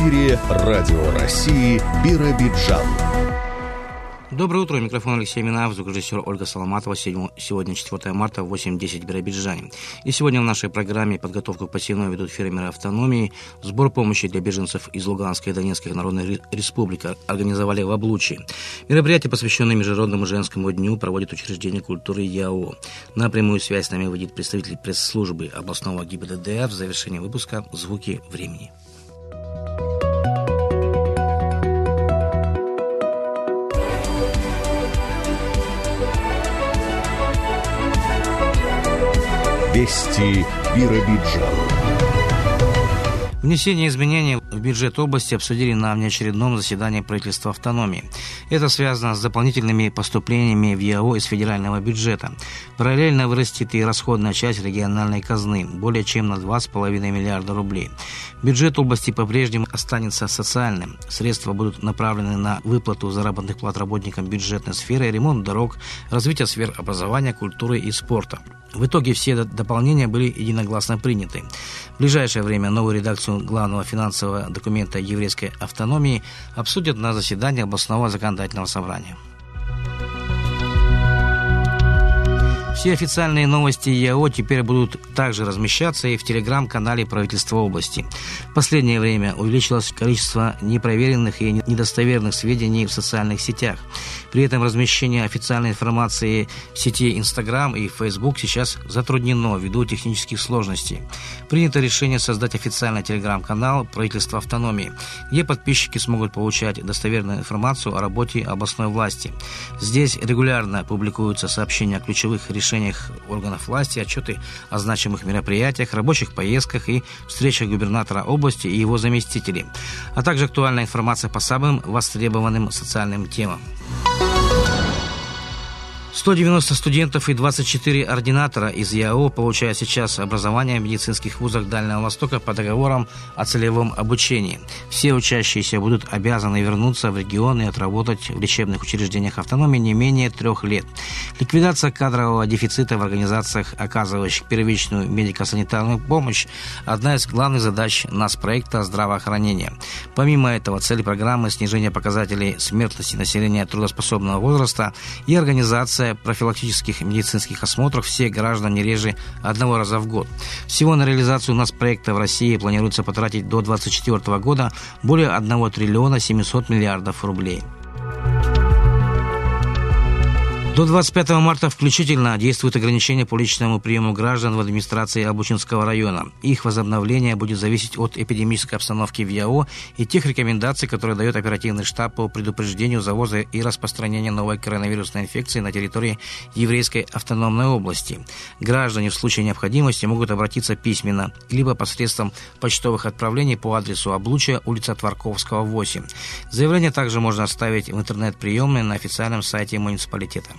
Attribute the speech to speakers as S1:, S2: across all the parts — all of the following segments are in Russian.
S1: эфире Радио России Биробиджан.
S2: Доброе утро, микрофон Алексей Минаев, звукорежиссер Ольга Соломатова. Сегодня 4 марта, 8.10 в Биробиджане. И сегодня в нашей программе подготовку к пассивной ведут фермеры автономии, сбор помощи для беженцев из Луганской и Донецкой Народной Республики организовали в Облучии. Мероприятие, посвященное Международному женскому дню, проводит учреждение культуры ЯО. На прямую связь с нами выйдет представитель пресс-службы областного ГИБДД в завершении выпуска «Звуки времени».
S1: Вести Биробиджан.
S2: Внесение изменений в бюджет области обсудили на внеочередном заседании правительства автономии. Это связано с дополнительными поступлениями в ЯО из федерального бюджета. Параллельно вырастет и расходная часть региональной казны, более чем на 2,5 миллиарда рублей. Бюджет области по-прежнему останется социальным. Средства будут направлены на выплату заработных плат работникам бюджетной сферы, ремонт дорог, развитие сфер образования, культуры и спорта. В итоге все дополнения были единогласно приняты. В ближайшее время новую редакцию главного финансового документа еврейской автономии обсудят на заседании областного законодательного собрания. Все официальные новости ЯО теперь будут также размещаться и в телеграм-канале правительства области. В последнее время увеличилось количество непроверенных и недостоверных сведений в социальных сетях. При этом размещение официальной информации в сети Instagram и Facebook сейчас затруднено ввиду технических сложностей. Принято решение создать официальный телеграм-канал правительства автономии, где подписчики смогут получать достоверную информацию о работе областной власти. Здесь регулярно публикуются сообщения о ключевых решениях решениях органов власти, отчеты о значимых мероприятиях, рабочих поездках и встречах губернатора области и его заместителей, а также актуальная информация по самым востребованным социальным темам. 190 студентов и 24 ординатора из ЯО получают сейчас образование в медицинских вузах Дальнего Востока по договорам о целевом обучении. Все учащиеся будут обязаны вернуться в регион и отработать в лечебных учреждениях автономии не менее трех лет. Ликвидация кадрового дефицита в организациях, оказывающих первичную медико-санитарную помощь – одна из главных задач нас проекта здравоохранения. Помимо этого, цель программы – снижение показателей смертности населения трудоспособного возраста и организация Организация профилактических медицинских осмотров всех граждан не реже одного раза в год. Всего на реализацию у нас проекта в России планируется потратить до 2024 года более 1 триллиона 700 миллиардов рублей. До 25 марта включительно действуют ограничения по личному приему граждан в администрации Обучинского района. Их возобновление будет зависеть от эпидемической обстановки в ЯО и тех рекомендаций, которые дает оперативный штаб по предупреждению завоза и распространения новой коронавирусной инфекции на территории Еврейской автономной области. Граждане в случае необходимости могут обратиться письменно, либо посредством почтовых отправлений по адресу Облучья, улица Творковского, 8. Заявление также можно оставить в интернет-приемной на официальном сайте муниципалитета.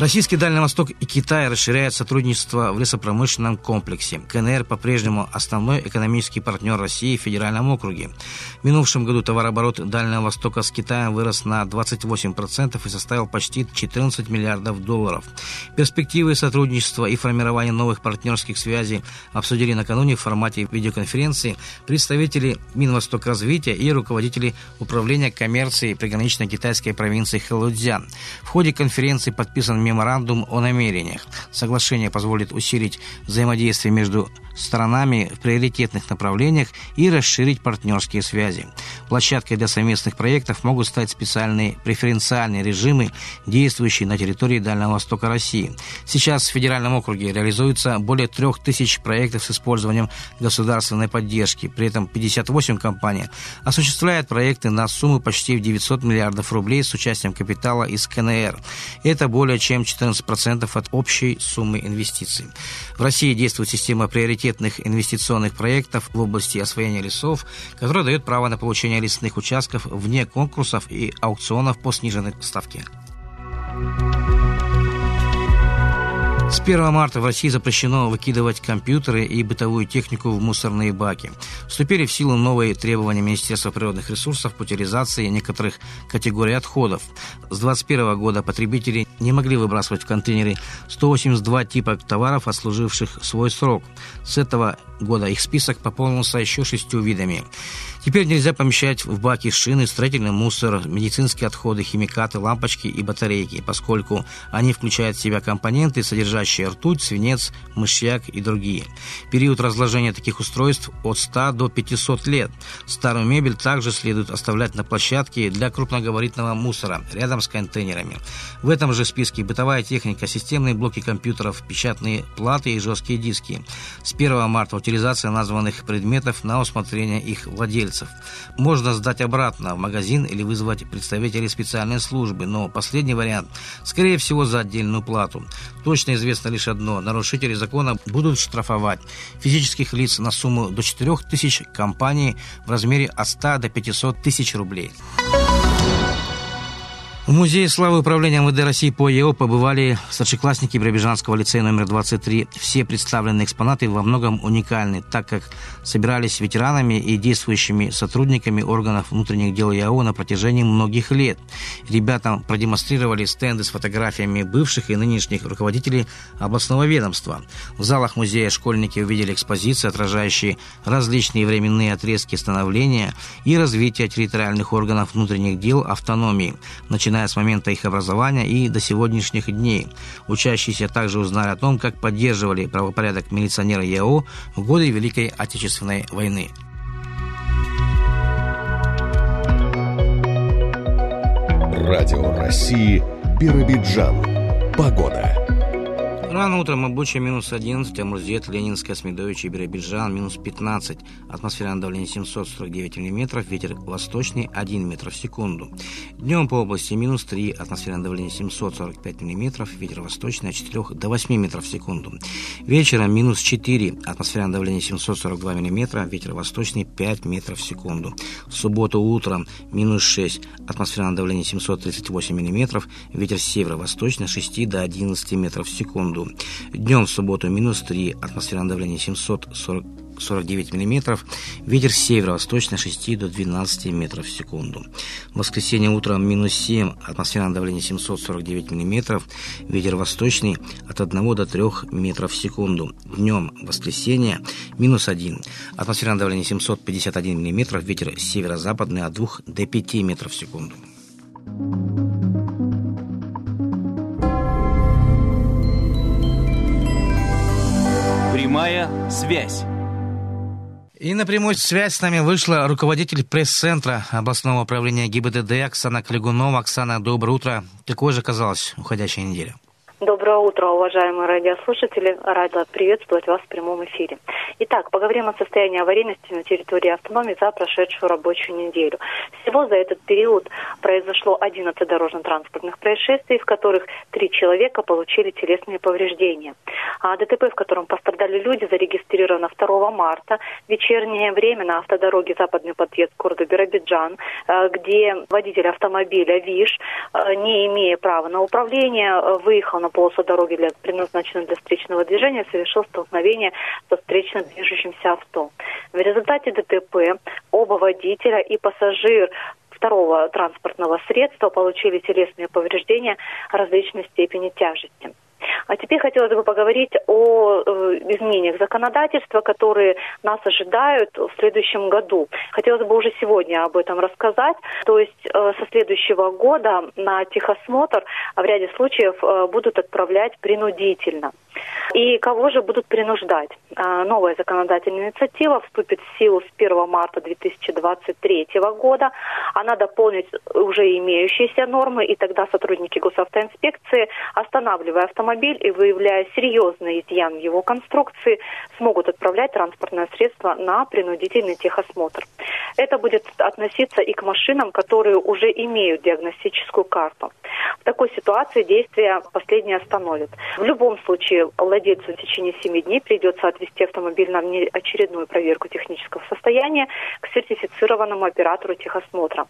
S2: Российский Дальний Восток и Китай расширяют сотрудничество в лесопромышленном комплексе. КНР по-прежнему основной экономический партнер России в федеральном округе. В минувшем году товарооборот Дальнего Востока с Китаем вырос на 28% и составил почти 14 миллиардов долларов. Перспективы сотрудничества и формирования новых партнерских связей обсудили накануне в формате видеоконференции представители Минвосток развития и руководители управления коммерции приграничной китайской провинции Хэлудзян. В ходе конференции подписан меморандум о намерениях. Соглашение позволит усилить взаимодействие между сторонами в приоритетных направлениях и расширить партнерские связи. Площадкой для совместных проектов могут стать специальные преференциальные режимы, действующие на территории Дальнего Востока России. Сейчас в федеральном округе реализуется более трех тысяч проектов с использованием государственной поддержки. При этом 58 компаний осуществляют проекты на сумму почти в 900 миллиардов рублей с участием капитала из КНР. Это более чем 14% от общей суммы инвестиций. В России действует система приоритетных инвестиционных проектов в области освоения лесов, которая дает право на получение лесных участков вне конкурсов и аукционов по сниженной ставке. С 1 марта в России запрещено выкидывать компьютеры и бытовую технику в мусорные баки. Вступили в силу новые требования Министерства природных ресурсов по утилизации некоторых категорий отходов. С 2021 года потребители не могли выбрасывать в контейнеры 182 типа товаров, отслуживших свой срок. С этого года их список пополнился еще шестью видами. Теперь нельзя помещать в баки шины, строительный мусор, медицинские отходы, химикаты, лампочки и батарейки, поскольку они включают в себя компоненты, содержащие ртуть, свинец, мышьяк и другие. Период разложения таких устройств от 100 до 500 лет. Старую мебель также следует оставлять на площадке для крупногабаритного мусора, рядом с контейнерами. В этом же списке бытовая техника, системные блоки компьютеров, печатные платы и жесткие диски. С 1 марта утилизация названных предметов на усмотрение их владельцев владельцев. Можно сдать обратно в магазин или вызвать представителей специальной службы, но последний вариант, скорее всего, за отдельную плату. Точно известно лишь одно – нарушители закона будут штрафовать физических лиц на сумму до 4 тысяч, компаний в размере от 100 до 500 тысяч рублей. В Музее славы управления МВД России по ЕО побывали старшеклассники Биробиджанского лицея номер 23. Все представленные экспонаты во многом уникальны, так как собирались ветеранами и действующими сотрудниками органов внутренних дел ЯО на протяжении многих лет. Ребятам продемонстрировали стенды с фотографиями бывших и нынешних руководителей областного ведомства. В залах музея школьники увидели экспозиции, отражающие различные временные отрезки становления и развития территориальных органов внутренних дел автономии, начиная начиная с момента их образования и до сегодняшних дней. Учащиеся также узнали о том, как поддерживали правопорядок милиционеры ЯО в годы Великой Отечественной войны.
S1: Радио России Биробиджан. Погода.
S2: Рано утром Обуча минус 11, Амурзет, Ленинская, Смедовича и Биробиджан минус 15. Атмосферное давление 749 мм, ветер восточный 1 метр в секунду. Днем по области минус 3, атмосферное давление 745 мм, ветер восточный от 4 до 8 метров в секунду. Вечером минус 4, атмосферное давление 742 мм, ветер восточный 5 метров в секунду. В субботу утром минус 6, атмосферное давление 738 мм, ветер северо-восточный 6 до 11 метров в секунду. Днем в субботу минус 3, атмосферное давление 740 49 мм, ветер северо-восточный 6 до 12 метров в секунду. В воскресенье утром минус 7, атмосферное давление 749 мм, ветер восточный от 1 до 3 метров в секунду. Днем воскресенье минус 1, атмосферное давление 751 мм, ветер северо-западный от 2 до 5 метров в секунду.
S3: Прямая связь.
S2: И на прямую связь с нами вышла руководитель пресс-центра областного управления ГИБДД Оксана Клегунова. Оксана, доброе утро. Какой же оказалась уходящая неделя?
S4: Доброе утро, уважаемые радиослушатели. Рада приветствовать вас в прямом эфире. Итак, поговорим о состоянии аварийности на территории автономии за прошедшую рабочую неделю. Всего за этот период произошло 11 дорожно-транспортных происшествий, в которых три человека получили телесные повреждения. А ДТП, в котором пострадали люди, зарегистрировано 2 марта. В вечернее время на автодороге западный подъезд города Биробиджан, э, где водитель автомобиля ВИШ, э, не имея права на управление, выехал на полосу дороги, для, предназначенной для встречного движения, совершил столкновение со встречно движущимся авто. В результате ДТП оба водителя и пассажир второго транспортного средства получили телесные повреждения различной степени тяжести. А теперь хотелось бы поговорить о э, изменениях законодательства, которые нас ожидают в следующем году. Хотелось бы уже сегодня об этом рассказать. То есть э, со следующего года на техосмотр в ряде случаев э, будут отправлять принудительно. И кого же будут принуждать? Новая законодательная инициатива вступит в силу с 1 марта 2023 года. Она дополнит уже имеющиеся нормы, и тогда сотрудники госавтоинспекции, останавливая автомобиль и выявляя серьезный изъян в его конструкции, смогут отправлять транспортное средство на принудительный техосмотр. Это будет относиться и к машинам, которые уже имеют диагностическую карту. В такой ситуации действие последнее остановит. В любом случае владельцу в течение 7 дней придется отвести автомобиль на очередную проверку технического состояния к сертифицированному оператору техосмотра.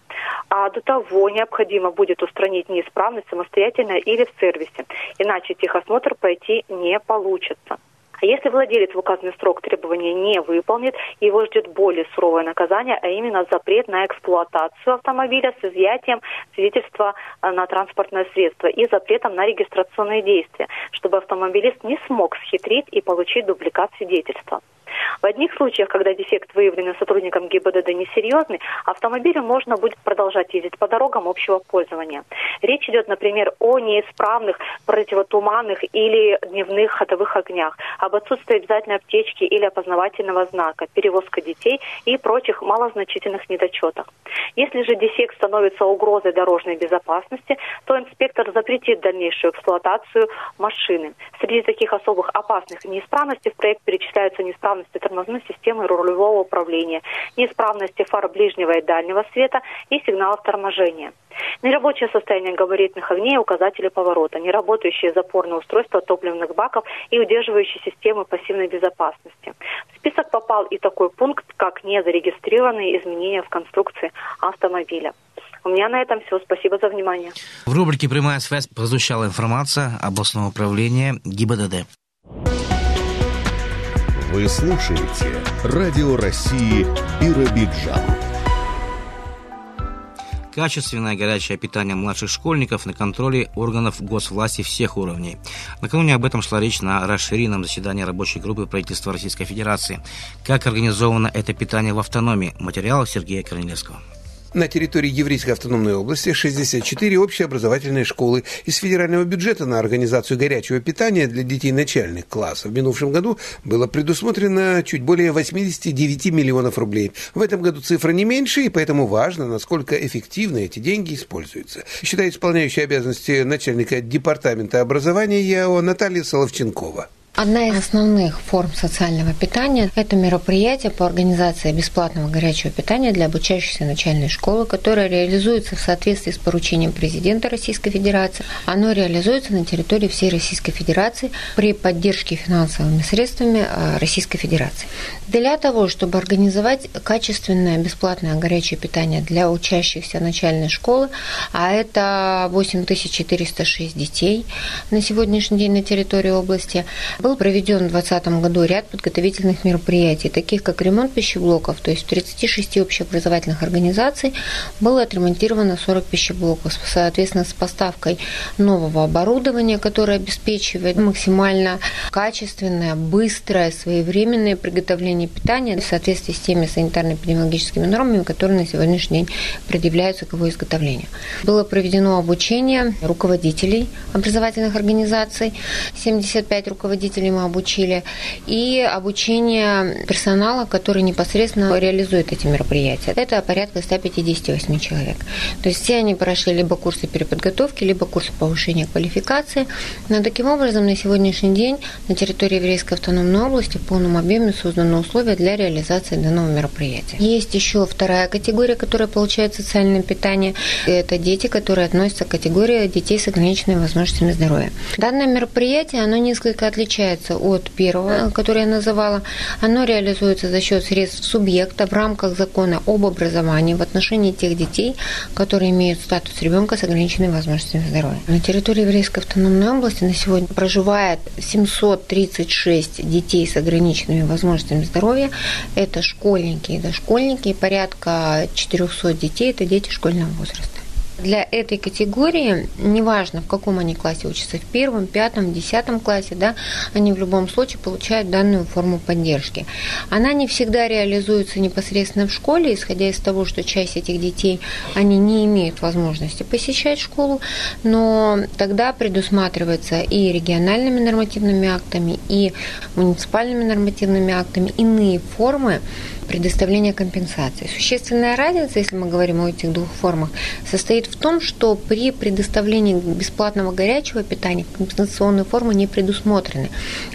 S4: А до того необходимо будет устранить неисправность самостоятельно или в сервисе, иначе техосмотр пройти не получится. А если владелец в указанный срок требования не выполнит, его ждет более суровое наказание, а именно запрет на эксплуатацию автомобиля с изъятием свидетельства э, на транспортное средство и запретом на регистрационные действия, чтобы автомобилист не смог схитрить и получить дубликат свидетельства. В одних случаях, когда дефект выявлен сотрудником ГИБДД несерьезный, автомобилю можно будет продолжать ездить по дорогам общего пользования. Речь идет, например, о неисправных противотуманных или дневных ходовых огнях, об отсутствии обязательной аптечки или опознавательного знака, перевозка детей и прочих малозначительных недочетах. Если же дефект становится угрозой дорожной безопасности, то инспектор запретит дальнейшую эксплуатацию машины. Среди таких особых опасных неисправностей в проект перечисляются неисправности неисправности тормозной системы рулевого управления, неисправности фар ближнего и дальнего света и сигналов торможения. Нерабочее состояние габаритных огней и указателей поворота, неработающие запорные устройства топливных баков и удерживающие системы пассивной безопасности. В список попал и такой пункт, как незарегистрированные изменения в конструкции автомобиля. У меня на этом все. Спасибо за внимание.
S2: В рубрике «Прямая связь» прозвучала информация областного управления ГИБДД.
S1: Вы слушаете Радио России Биробиджан.
S2: Качественное горячее питание младших школьников на контроле органов госвласти всех уровней. Накануне об этом шла речь на расширенном заседании рабочей группы правительства Российской Федерации. Как организовано это питание в автономии? Материал Сергея Корнелевского.
S3: На территории Еврейской автономной области 64 общеобразовательные школы. Из федерального бюджета на организацию горячего питания для детей начальных классов в минувшем году было предусмотрено чуть более 89 миллионов рублей. В этом году цифра не меньше, и поэтому важно, насколько эффективно эти деньги используются. Считает исполняющая обязанности начальника департамента образования ЯО Наталья Соловченкова.
S5: Одна из основных форм социального питания – это мероприятие по организации бесплатного горячего питания для обучающихся начальной школы, которое реализуется в соответствии с поручением президента Российской Федерации. Оно реализуется на территории всей Российской Федерации при поддержке финансовыми средствами э, Российской Федерации. Для того, чтобы организовать качественное бесплатное горячее питание для учащихся начальной школы, а это 8406 детей на сегодняшний день на территории области, был проведен в 2020 году ряд подготовительных мероприятий, таких как ремонт пищеблоков, то есть в 36 общеобразовательных организаций было отремонтировано 40 пищеблоков, соответственно, с поставкой нового оборудования, которое обеспечивает максимально качественное, быстрое, своевременное приготовление питания в соответствии с теми санитарно-эпидемиологическими нормами, которые на сегодняшний день предъявляются к его изготовлению. Было проведено обучение руководителей образовательных организаций, 75 руководителей руководителей мы обучили, и обучение персонала, который непосредственно реализует эти мероприятия. Это порядка 158 человек. То есть все они прошли либо курсы переподготовки, либо курсы повышения квалификации. Но таким образом на сегодняшний день на территории Еврейской автономной области в полном объеме созданы условия для реализации данного мероприятия. Есть еще вторая категория, которая получает социальное питание. Это дети, которые относятся к категории детей с ограниченными возможностями здоровья. Данное мероприятие, оно несколько отличается отличается от первого, которое я называла. Оно реализуется за счет средств субъекта в рамках закона об образовании в отношении тех детей, которые имеют статус ребенка с ограниченными возможностями здоровья. На территории Еврейской автономной области на сегодня проживает 736 детей с ограниченными возможностями здоровья. Это школьники и дошкольники, и порядка 400 детей – это дети школьного возраста. Для этой категории, неважно в каком они классе учатся, в первом, пятом, десятом классе, да, они в любом случае получают данную форму поддержки. Она не всегда реализуется непосредственно в школе, исходя из того, что часть этих детей, они не имеют возможности посещать школу, но тогда предусматривается и региональными нормативными актами, и муниципальными нормативными актами иные формы предоставления компенсации. Существенная разница, если мы говорим о этих двух формах, состоит состоит в том, что при предоставлении бесплатного горячего питания компенсационные формы не предусмотрены,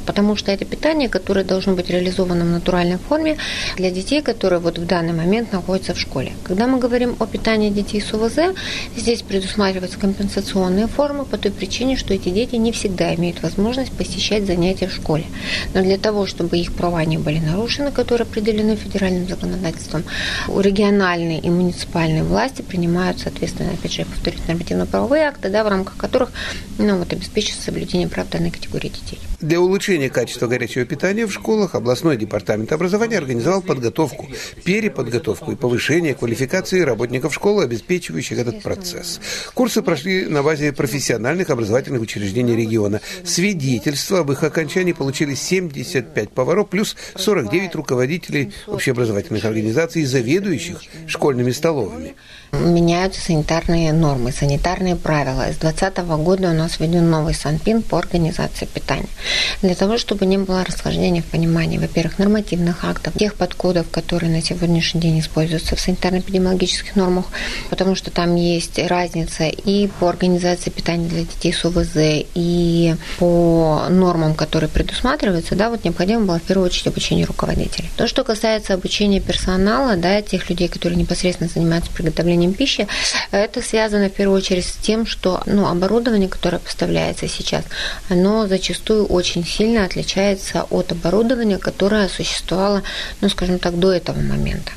S5: потому что это питание, которое должно быть реализовано в натуральной форме для детей, которые вот в данный момент находятся в школе. Когда мы говорим о питании детей с ОВЗ, здесь предусматриваются компенсационные формы по той причине, что эти дети не всегда имеют возможность посещать занятия в школе. Но для того, чтобы их права не были нарушены, которые определены федеральным законодательством, региональные и муниципальные власти принимают, соответственно, опять же, повторюсь, нормативно-правовые акты, да, в рамках которых ну, вот, обеспечивается соблюдение прав данной категории детей.
S3: Для улучшения качества горячего питания в школах областной департамент образования организовал подготовку, переподготовку и повышение квалификации работников школы, обеспечивающих этот процесс. Курсы прошли на базе профессиональных образовательных учреждений региона. Свидетельство об их окончании получили 75 поваров плюс 49 руководителей общеобразовательных организаций и заведующих школьными столовыми
S5: меняются санитарные нормы, санитарные правила. С 2020 года у нас введен новый санпин по организации питания. Для того, чтобы не было расхождения в понимании, во-первых, нормативных актов, тех подходов, которые на сегодняшний день используются в санитарно-эпидемиологических нормах, потому что там есть разница и по организации питания для детей с ОВЗ, и по нормам, которые предусматриваются, да, вот необходимо было в первую очередь обучение руководителей. То, что касается обучения персонала, да, тех людей, которые непосредственно занимаются приготовлением потреблением пищи, это связано в первую очередь с тем, что ну, оборудование, которое поставляется сейчас, оно зачастую очень сильно отличается от оборудования, которое существовало, ну, скажем так, до этого момента.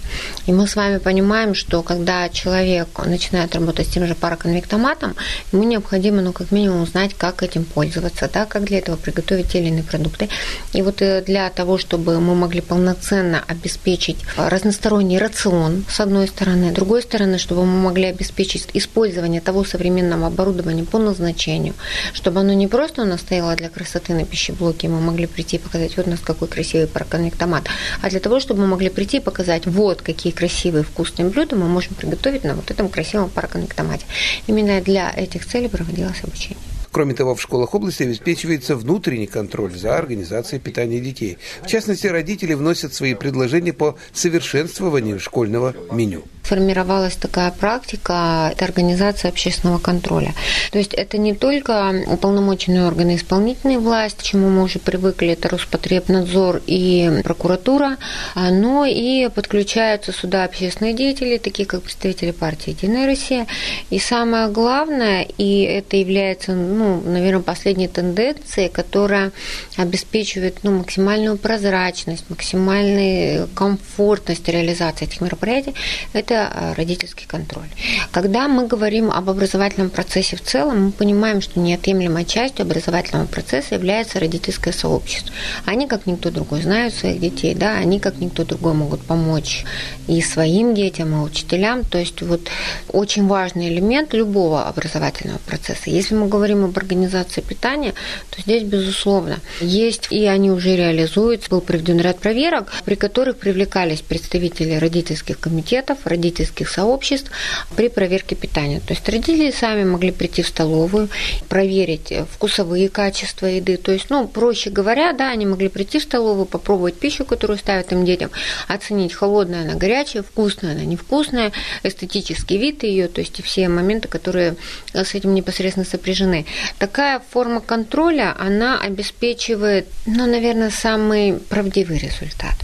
S5: И мы с вами понимаем, что когда человек начинает работать с тем же пароконвектоматом, ему необходимо, ну, как минимум, узнать, как этим пользоваться, да, как для этого приготовить те или иные продукты. И вот э, для того, чтобы мы могли полноценно обеспечить разносторонний рацион, с одной стороны, с другой стороны, чтобы мы могли обеспечить использование того современного оборудования по назначению, чтобы оно не просто у нас стояло для красоты на пищеблоке, мы могли прийти и показать, вот у нас какой красивый пароконвектомат, а для того, чтобы мы могли прийти и показать, вот какие красивые вкусные блюда мы можем приготовить на вот этом красивом пароконвектомате. Именно для этих целей проводилось обучение.
S3: Кроме того, в школах области обеспечивается внутренний контроль за организацией питания детей. В частности, родители вносят свои предложения по совершенствованию школьного меню
S5: формировалась такая практика, это организация общественного контроля. То есть это не только уполномоченные органы исполнительной власти, к чему мы уже привыкли, это Роспотребнадзор и прокуратура, а, но и подключаются сюда общественные деятели, такие как представители партии «Единая Россия». И самое главное, и это является, ну, наверное, последней тенденцией, которая обеспечивает ну, максимальную прозрачность, максимальную комфортность реализации этих мероприятий, это это э, родительский контроль. Когда мы говорим об образовательном процессе в целом, мы понимаем, что неотъемлемой частью образовательного процесса является родительское сообщество. Они, как никто другой, знают своих детей, да, они, как никто другой, могут помочь и своим детям, и учителям. То есть вот очень важный элемент любого образовательного процесса. Если мы говорим об организации питания, то здесь, безусловно, есть, и они уже реализуются. Был проведен ряд проверок, при которых привлекались представители родительских комитетов, родительских сообществ при проверке питания. То есть родители сами могли прийти в столовую, проверить вкусовые качества еды. То есть, ну, проще говоря, да, они могли прийти в столовую, попробовать пищу, которую ставят им детям, оценить, холодная она, горячая, вкусная она, невкусная, эстетический вид ее, то есть все моменты, которые с этим непосредственно сопряжены. Такая форма контроля, она обеспечивает, ну, наверное, самый правдивый результат.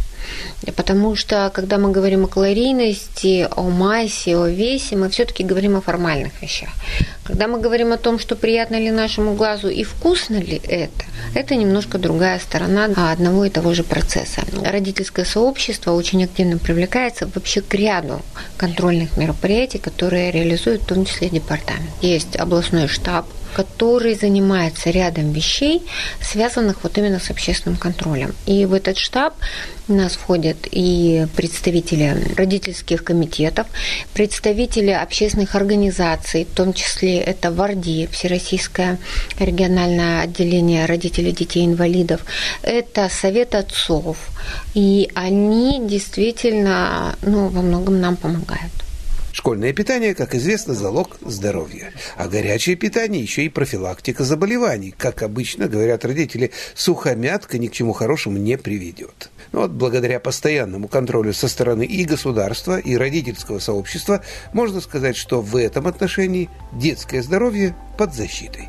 S5: Потому что, когда мы говорим о калорийности, о массе, о весе, мы все-таки говорим о формальных вещах. Когда мы говорим о том, что приятно ли нашему глазу и вкусно ли это, это немножко другая сторона одного и того же процесса. Родительское сообщество очень активно привлекается вообще к ряду контрольных мероприятий, которые реализует в том числе департамент. Есть областной штаб, который занимается рядом вещей, связанных вот именно с общественным контролем. И в этот штаб у нас входят и представители родительских комитетов, представители общественных организаций, в том числе это ВАРДИ, Всероссийское региональное отделение родителей детей-инвалидов, это Совет отцов, и они действительно ну, во многом нам помогают.
S3: Школьное питание, как известно, залог здоровья. А горячее питание еще и профилактика заболеваний. Как обычно говорят родители, сухомятка ни к чему хорошему не приведет. Но вот благодаря постоянному контролю со стороны и государства, и родительского сообщества, можно сказать, что в этом отношении детское здоровье под защитой.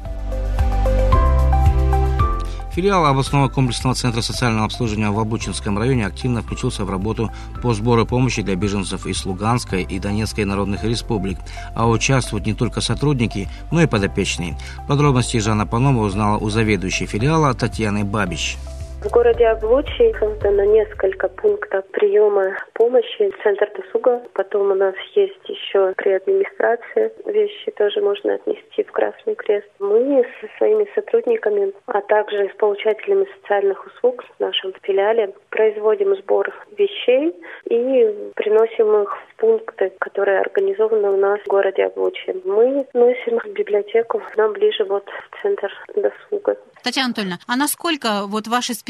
S2: Филиал областного комплексного центра социального обслуживания в Обучинском районе активно включился в работу по сбору помощи для беженцев из Луганской и Донецкой народных республик, а участвуют не только сотрудники, но и подопечные. Подробности Жанна Панова узнала у заведующей филиала Татьяны Бабич.
S6: В городе Облучи создано несколько пунктов приема помощи, центр досуга. Потом у нас есть еще при администрации вещи тоже можно отнести в Красный Крест. Мы со своими сотрудниками, а также с получателями социальных услуг в нашем филиале производим сбор вещей и приносим их в пункты, которые организованы у нас в городе Облучи. Мы носим в библиотеку, нам ближе вот центр досуга.
S7: Татьяна Анатольевна, а насколько вот ваши специалисты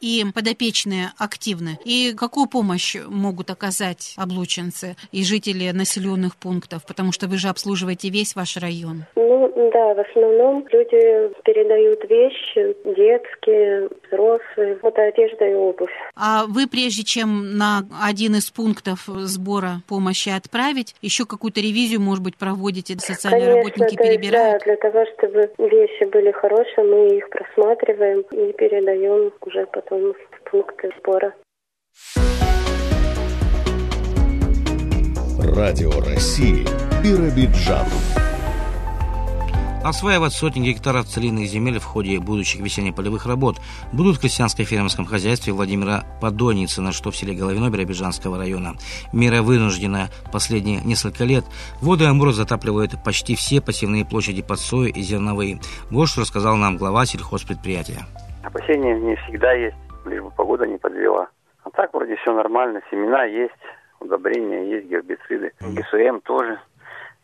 S7: и подопечные активны? И какую помощь могут оказать облученцы и жители населенных пунктов? Потому что вы же обслуживаете весь ваш район.
S6: Ну, да, в основном люди передают вещи детские, взрослые, вот одежда и обувь.
S7: А вы, прежде чем на один из пунктов сбора помощи отправить, еще какую-то ревизию, может быть, проводите, социальные
S6: Конечно,
S7: работники
S6: есть,
S7: перебирают?
S6: Да, для того, чтобы вещи были хорошие, мы их просматриваем и передаем уже потом в пункты сбора.
S1: Радио России Биробиджан.
S2: Осваивать сотни гектаров целинных земель в ходе будущих весенне-полевых работ будут в крестьянско-фермерском хозяйстве Владимира Подоницына, что в селе Головино Биробиджанского района. Мера вынуждена последние несколько лет. Воды Амура затапливают почти все посевные площади под сою и зерновые. Вот что рассказал нам глава сельхозпредприятия.
S8: Опасения не всегда есть, лишь бы погода не подвела. А так вроде все нормально, семена есть, удобрения есть, гербициды, ГСМ тоже.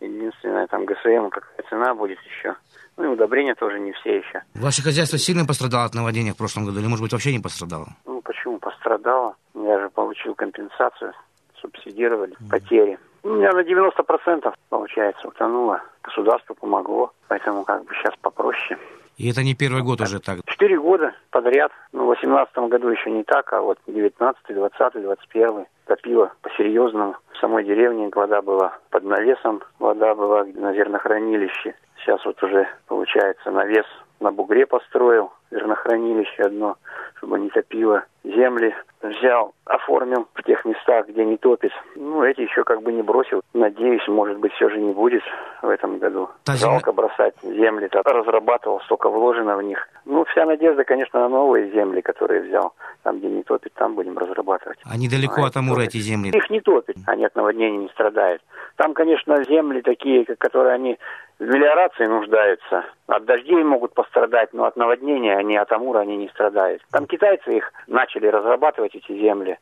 S8: Единственное, там ГСМ какая цена будет еще. Ну и удобрения тоже не все еще.
S2: Ваше хозяйство сильно пострадало от наводнения в прошлом году или, может быть, вообще не пострадало?
S8: Ну почему пострадало? Я же получил компенсацию, субсидировали потери. У меня на 90% получается утонуло. Государство помогло, поэтому как бы сейчас попроще.
S2: И это не первый год уже так.
S8: Четыре года подряд. Ну, в восемнадцатом году еще не так, а вот девятнадцатый, двадцатый, двадцать первый топило по-серьезному. В самой деревне вода была под навесом, вода была на зернохранилище. Сейчас вот уже, получается, навес на бугре построил, зернохранилище одно, чтобы не топило. Земли взял, оформил в тех местах, где не топит. Ну, эти еще как бы не бросил. Надеюсь, может быть, все же не будет в этом году.
S2: Та земля-
S8: Жалко бросать земли. -то. Разрабатывал, столько вложено в них. Ну, вся надежда, конечно, на новые земли, которые взял. Там, где не топит, там будем разрабатывать.
S2: А недалеко
S8: А
S2: от Амура
S8: топит.
S2: эти земли.
S8: Их не топит, они от наводнения не страдают. Там, конечно, земли такие, которые они в мелиорации нуждаются. От дождей могут пострадать, но от наводнения они, от Амура они не страдают. Там китайцы их начали разрабатывать, эти земли,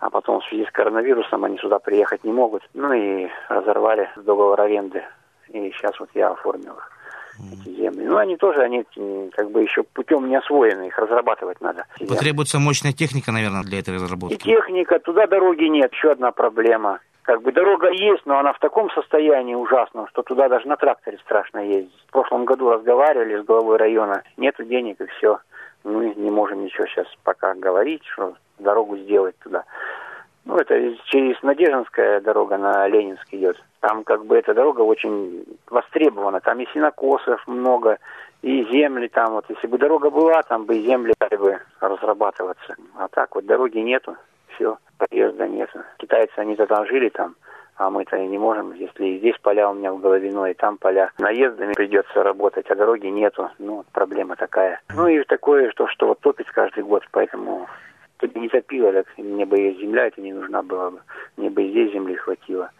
S8: а потом в связи с коронавирусом они сюда приехать не могут. Ну и разорвали договор аренды. И сейчас вот я оформил их, эти земли. Ну, они тоже, они как бы еще путем не освоены, их разрабатывать надо.
S2: Потребуется мощная техника, наверное, для этой
S8: И
S2: разработки.
S8: техника, туда дороги нет, еще одна проблема. Как бы дорога есть, но она в таком состоянии ужасном, что туда даже на тракторе страшно ездить. В прошлом году разговаривали с главой района, нету денег и все. Мы не можем ничего сейчас пока говорить, что дорогу сделать туда. Ну, это через Надежинская дорога на Ленинск идет. Там как бы эта дорога очень востребована. Там и синокосов много, и земли там. Вот если бы дорога была, там бы и земли стали бы разрабатываться. А так вот дороги нету, все, проезда нету. Китайцы, они-то жили там, а мы-то и не можем. Если и здесь поля у меня в Головино, и там поля. Наездами придется работать, а дороги нету. Ну, проблема такая. Ну и такое, что, что вот топит каждый год, поэтому Тут не топило, так мне бы и земля это не нужна была бы. Мне бы и здесь земли хватило.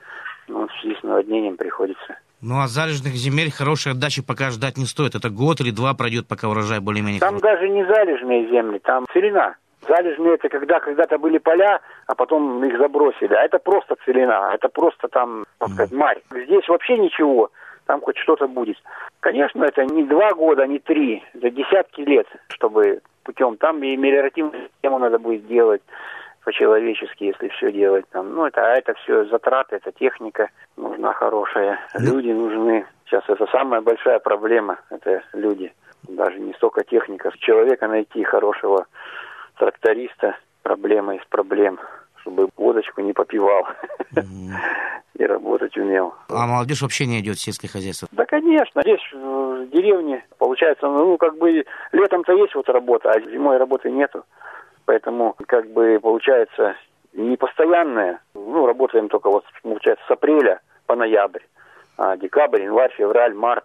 S8: Ну, вот в связи с наводнением приходится.
S2: Ну, а залежных земель хорошей отдачи пока ждать не стоит. Это год или два пройдет, пока урожай более-менее
S8: Там
S2: хороший.
S8: даже не залежные земли, там целина. Залежные это когда когда-то были поля, а потом их забросили. А это просто целина, это просто там, так сказать, марь. Здесь вообще ничего, там хоть что-то будет. Конечно, это не два года, не три, это десятки лет, чтобы путем. Там и мелиоративную систему надо будет делать, по-человечески, если все делать там. Ну, это, а это все затраты, это техника нужна хорошая, люди нужны. Сейчас это самая большая проблема, это люди. Даже не столько техника. Человека найти хорошего тракториста, проблема из проблем чтобы водочку не попивал и работать умел.
S2: А молодежь вообще не идет в сельское хозяйство?
S8: Да, конечно. Здесь, в деревне, получается, ну, как бы летом-то есть вот работа, а зимой работы нету. Поэтому, как бы, получается, не постоянная. Ну, работаем только вот, получается, с апреля по ноябрь. А декабрь, январь, февраль, март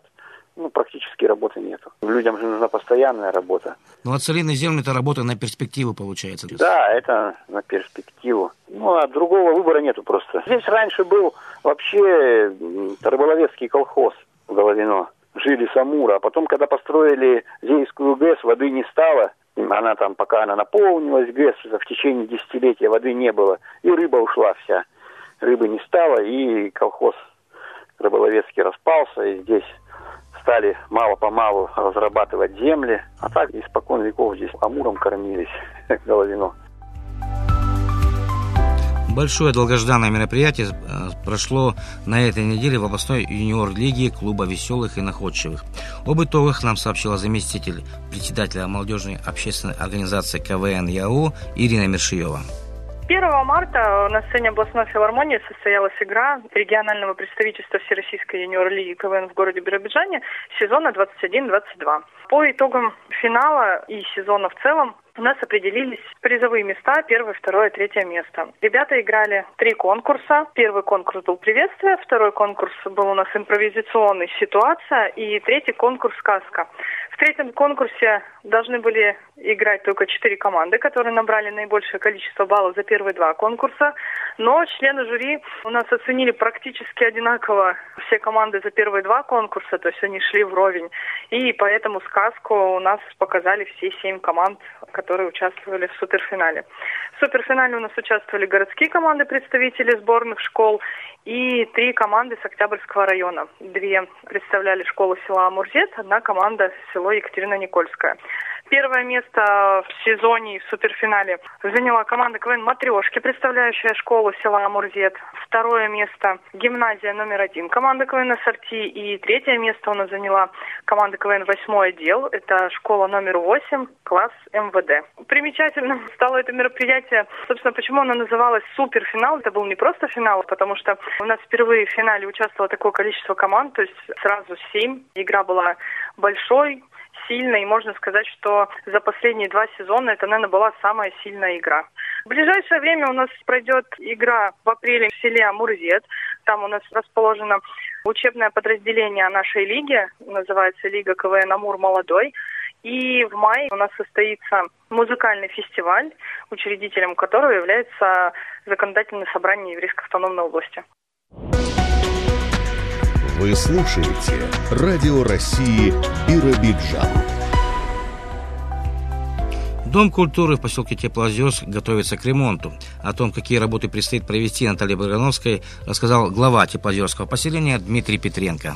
S8: ну, практически работы нету. Людям же нужна постоянная работа.
S2: Ну, а целинные земли это работа на перспективу получается.
S8: Да, это на перспективу. Ну, а другого выбора нету просто. Здесь раньше был вообще рыболовецкий колхоз в Головино. Жили с Амура. А потом, когда построили Зейскую ГЭС, воды не стало. Она там, пока она наполнилась, ГЭС, в течение десятилетия воды не было. И рыба ушла вся. Рыбы не стало, и колхоз рыболовецкий распался, и здесь стали мало-помалу разрабатывать земли, а так испокон веков здесь амуром кормились головино.
S2: Большое долгожданное мероприятие э, прошло на этой неделе в областной юниор-лиге клуба веселых и находчивых. Об итогах нам сообщила заместитель председателя молодежной общественной организации КВН ЯУ Ирина Мершиева.
S9: 1 марта на сцене областной филармонии состоялась игра регионального представительства Всероссийской юниор-лиги КВН в городе Биробиджане сезона 21-22. По итогам финала и сезона в целом у нас определились призовые места, первое, второе, третье место. Ребята играли три конкурса. Первый конкурс был приветствие, второй конкурс был у нас импровизационный ситуация и третий конкурс сказка. В третьем конкурсе должны были играть только четыре команды, которые набрали наибольшее количество баллов за первые два конкурса. Но члены жюри у нас оценили практически одинаково все команды за первые два конкурса, то есть они шли вровень. И поэтому сказку у нас показали все семь команд, которые участвовали в суперфинале. В суперфинале у нас участвовали городские команды, представители сборных школ, и три команды с Октябрьского района. Две представляли школу села Амурзец, одна команда село Екатерина-Никольская. Первое место в сезоне и в суперфинале заняла команда КВН «Матрешки», представляющая школу села Амурзет. Второе место – гимназия номер один команда КВН «Ассорти». И третье место у нас заняла команда КВН «Восьмой отдел». Это школа номер восемь, класс МВД. Примечательным стало это мероприятие. Собственно, почему оно называлось «Суперфинал»? Это был не просто финал, потому что у нас впервые в финале участвовало такое количество команд, то есть сразу семь. Игра была большой, сильно, и можно сказать, что за последние два сезона это, наверное, была самая сильная игра. В ближайшее время у нас пройдет игра в апреле в селе Амурзет. Там у нас расположено учебное подразделение нашей лиги, называется Лига КВН Амур Молодой. И в мае у нас состоится музыкальный фестиваль, учредителем которого является Законодательное собрание Еврейской автономной области.
S1: Вы слушаете Радио России Биробиджан.
S2: Дом культуры в поселке Теплоозерск готовится к ремонту. О том, какие работы предстоит провести Наталье Баграновской, рассказал глава Теплоозерского поселения Дмитрий Петренко.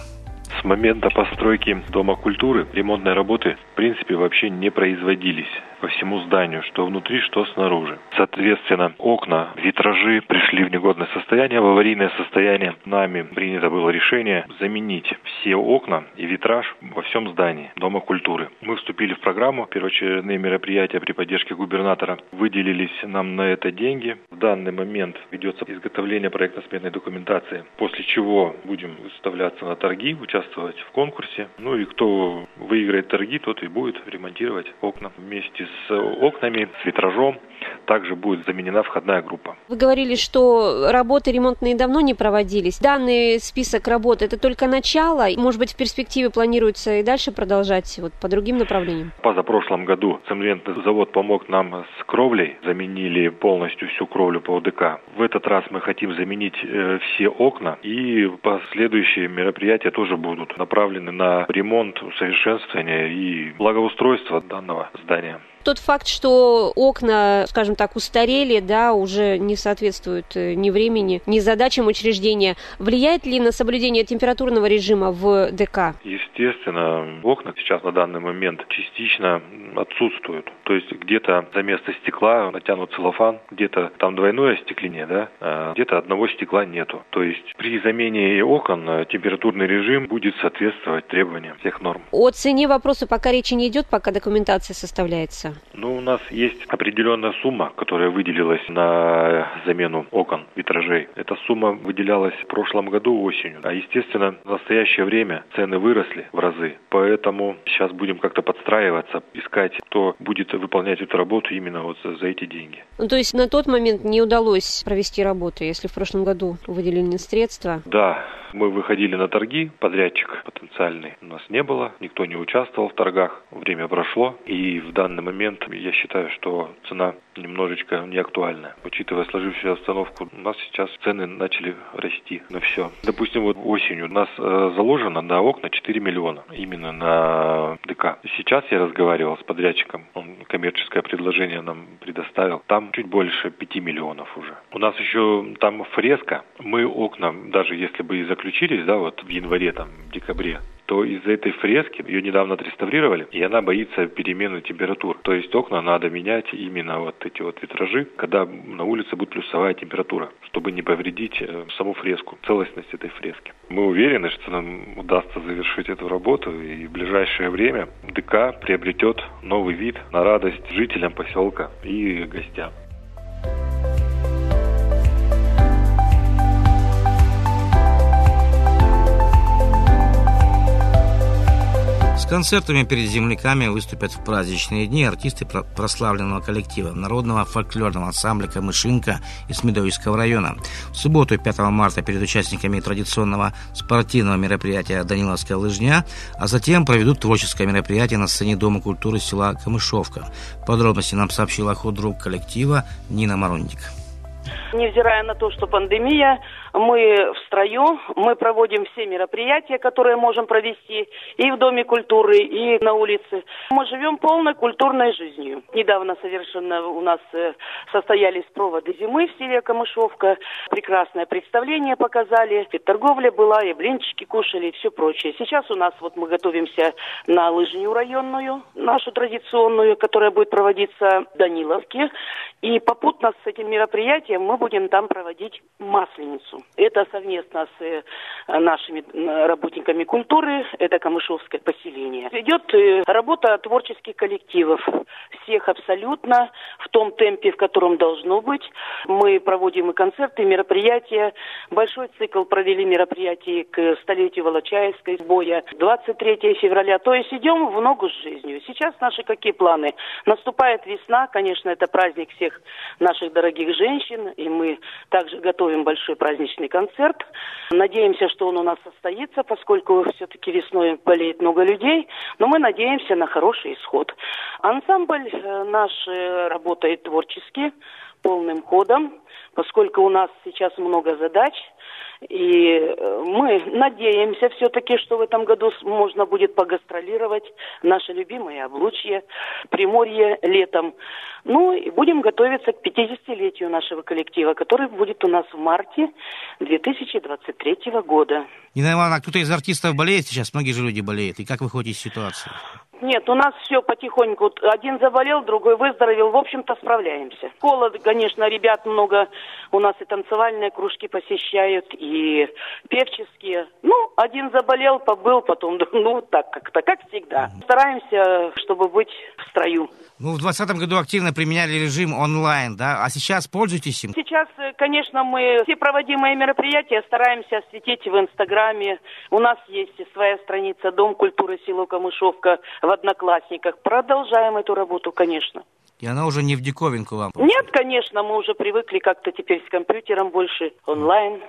S10: С момента постройки Дома культуры ремонтные работы в принципе вообще не производились по всему зданию, что внутри, что снаружи. Соответственно, окна, витражи пришли в негодное состояние, в аварийное состояние. Нами принято было решение заменить все окна и витраж во всем здании Дома культуры. Мы вступили в программу, первоочередные мероприятия при поддержке губернатора. Выделились нам на это деньги. В данный момент ведется изготовление проектно-сметной документации, после чего будем выставляться на торги, участвовать в конкурсе. Ну и кто выиграет торги, тот и будет ремонтировать окна вместе с окнами, с витражом. Также будет заменена входная группа.
S11: Вы говорили, что работы ремонтные давно не проводились. Данный список работ – это только начало. Может быть, в перспективе планируется и дальше продолжать вот, по другим направлениям?
S10: Позапрошлом году цементный завод помог нам с кровлей. Заменили полностью всю кровлю по ОДК. В этот раз мы хотим заменить э, все окна. И последующие мероприятия тоже будут направлены на ремонт, усовершенствование и благоустройство данного здания.
S11: Тот факт, что окна, скажем так, устарели, да, уже не соответствуют э, ни времени, ни задачам учреждения, влияет ли на соблюдение температурного режима в ДК?
S10: Естественно, окна сейчас на данный момент частично отсутствуют. То есть где-то за место стекла натянут целлофан, где-то там двойное остекление, да, а где-то одного стекла нету. То есть при замене окон температурный режим будет соответствовать требованиям всех норм.
S11: О цене вопроса пока речи не идет, пока документация составляется.
S10: Ну, у нас есть определенная сумма, которая выделилась на замену окон, витражей. Эта сумма выделялась в прошлом году осенью. А, естественно, в настоящее время цены выросли в разы. Поэтому сейчас будем как-то подстраиваться, искать, кто будет выполнять эту работу именно вот за, эти деньги.
S11: Ну, то есть на тот момент не удалось провести работу, если в прошлом году выделены средства?
S10: Да, мы выходили на торги, подрядчик потенциальный у нас не было, никто не участвовал в торгах, время прошло, и в данный момент я считаю, что цена немножечко не актуальна. Учитывая сложившуюся обстановку, у нас сейчас цены начали расти на все. Допустим, вот осенью у нас э, заложено на окна 4 миллиона, именно на ДК. Сейчас я разговаривал с подрядчиком, он коммерческое предложение нам предоставил, там чуть больше 5 миллионов уже. У нас еще там фреска, мы окна, даже если бы и заключились, да, вот в январе, там, декабре, то из-за этой фрески ее недавно отреставрировали, и она боится перемены температур. То есть окна надо менять именно вот эти вот витражи, когда на улице будет плюсовая температура, чтобы не повредить э, саму фреску, целостность этой фрески. Мы уверены, что нам удастся завершить эту работу, и в ближайшее время ДК приобретет новый вид на радость жителям поселка и гостям.
S2: Концертами перед земляками выступят в праздничные дни артисты прославленного коллектива народного фольклорного ансамбля «Камышинка» из Медовического района. В субботу, 5 марта, перед участниками традиционного спортивного мероприятия «Даниловская лыжня», а затем проведут творческое мероприятие на сцене Дома культуры села Камышовка. Подробности нам сообщила худрук коллектива Нина Маронник.
S12: Невзирая на то, что пандемия, мы в строю, мы проводим все мероприятия, которые можем провести и в Доме культуры, и на улице. Мы живем полной культурной жизнью. Недавно совершенно у нас э, состоялись проводы зимы в селе Камышовка. Прекрасное представление показали. И торговля была, и блинчики кушали, и все прочее. Сейчас у нас вот мы готовимся на лыжню районную, нашу традиционную, которая будет проводиться в Даниловке. И попутно с этим мероприятием мы будем там проводить Масленицу. Это совместно с э, нашими работниками культуры, это Камышовское поселение. Идет э, работа творческих коллективов, всех абсолютно, в том темпе, в котором должно быть. Мы проводим и концерты, и мероприятия. Большой цикл провели мероприятий к столетию Волочаевской боя. 23 февраля. То есть идем в ногу с жизнью. Сейчас наши какие планы? Наступает весна, конечно, это праздник всех наших дорогих женщин, и мы также готовим большой праздничный концерт. Надеемся, что он у нас состоится, поскольку все-таки весной болеет много людей, но мы надеемся на хороший исход. Ансамбль э, наш э, работает творчески, полным ходом, поскольку у нас сейчас много задач – и э, мы надеемся все-таки, что в этом году можно будет погастролировать наше любимое облучье, Приморье летом. Ну и будем готовиться к 50-летию нашего коллектива, который будет у нас в марте 2023 года.
S2: Нина Ивановна, кто-то из артистов болеет сейчас? Многие же люди болеют. И как вы ходите из ситуации?
S12: Нет, у нас все потихоньку. Один заболел, другой выздоровел. В общем-то, справляемся. Школа, конечно, ребят много. У нас и танцевальные кружки посещают, и певческие. Ну, один заболел, побыл, потом, ну, так как-то, как всегда. Стараемся, чтобы быть в строю.
S2: Ну, в 2020 году активно применяли режим онлайн, да? А сейчас пользуетесь им?
S12: Сейчас, э, конечно, мы все проводимые мероприятия стараемся осветить в Инстаграме. У нас есть своя страница Дом культуры село Камышовка в Одноклассниках. Продолжаем эту работу, конечно.
S2: И она уже не в диковинку вам?
S12: Нет, конечно, мы уже привыкли как-то теперь с компьютером больше онлайн.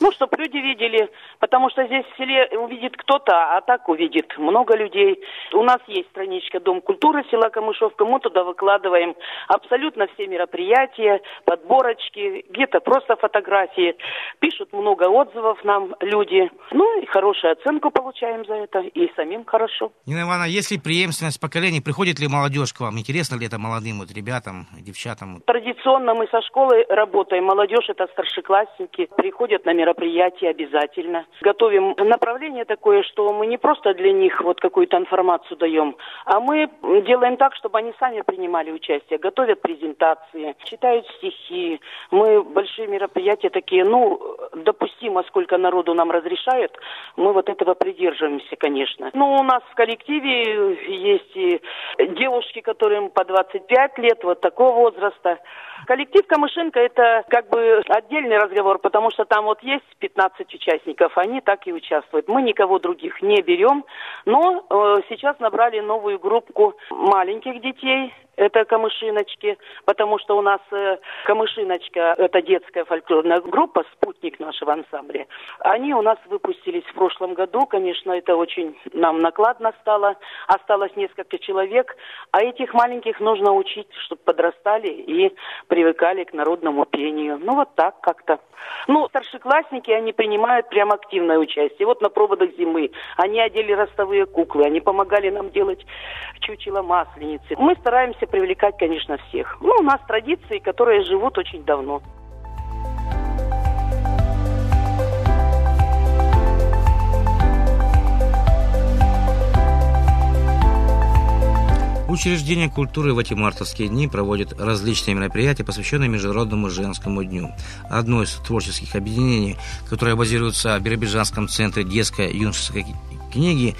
S12: Ну, чтобы люди видели, потому что здесь в селе увидит кто-то, а так увидит много людей. У нас есть страничка Дом культуры села Камышовка, мы туда выкладываем абсолютно все мероприятия, подборочки, где-то просто фотографии. Пишут много отзывов нам люди. Ну, и хорошую оценку получаем за это, и самим хорошо.
S2: Нина Ивановна, есть ли преемственность поколений? Приходит ли молодежь к вам? Интересно ли это молодым вот ребятам, девчатам?
S12: Традиционно мы со школы работаем. Молодежь это старшеклассники. Приходят на мероприятия обязательно. Готовим направление такое, что мы не просто для них вот какую-то информацию даем, а мы делаем так, чтобы они сами принимали участие. Готовят презентации, читают стихи. Мы большие мероприятия такие, ну, допустимо, сколько народу нам разрешают, мы вот этого придерживаемся, конечно. Ну, у нас в коллективе есть и девушки, которым по 25 лет, вот такого возраста. Коллектив Камышинка – это как бы отдельный разговор, потому что там вот есть 15 участников, они так и участвуют. Мы никого других не берем, но э, сейчас набрали новую группу маленьких детей, это камышиночки, потому что у нас э, камышиночка, это детская фольклорная группа, спутник нашего ансамбля. Они у нас выпустились в прошлом году, конечно, это очень нам накладно стало, осталось несколько человек, а этих маленьких нужно учить, чтобы подрастали и привыкали к народному пению. Ну вот так как-то. Ну, старшеклассники, они принимают прям активное участие. Вот на проводах зимы они одели ростовые куклы, они помогали нам делать чучело масленицы. Мы стараемся привлекать, конечно, всех. Ну, у нас традиции, которые живут очень давно.
S2: Учреждения культуры в эти мартовские дни проводят различные мероприятия, посвященные Международному женскому дню. Одно из творческих объединений, которое базируется в Биробиджанском центре детской юношеской книги,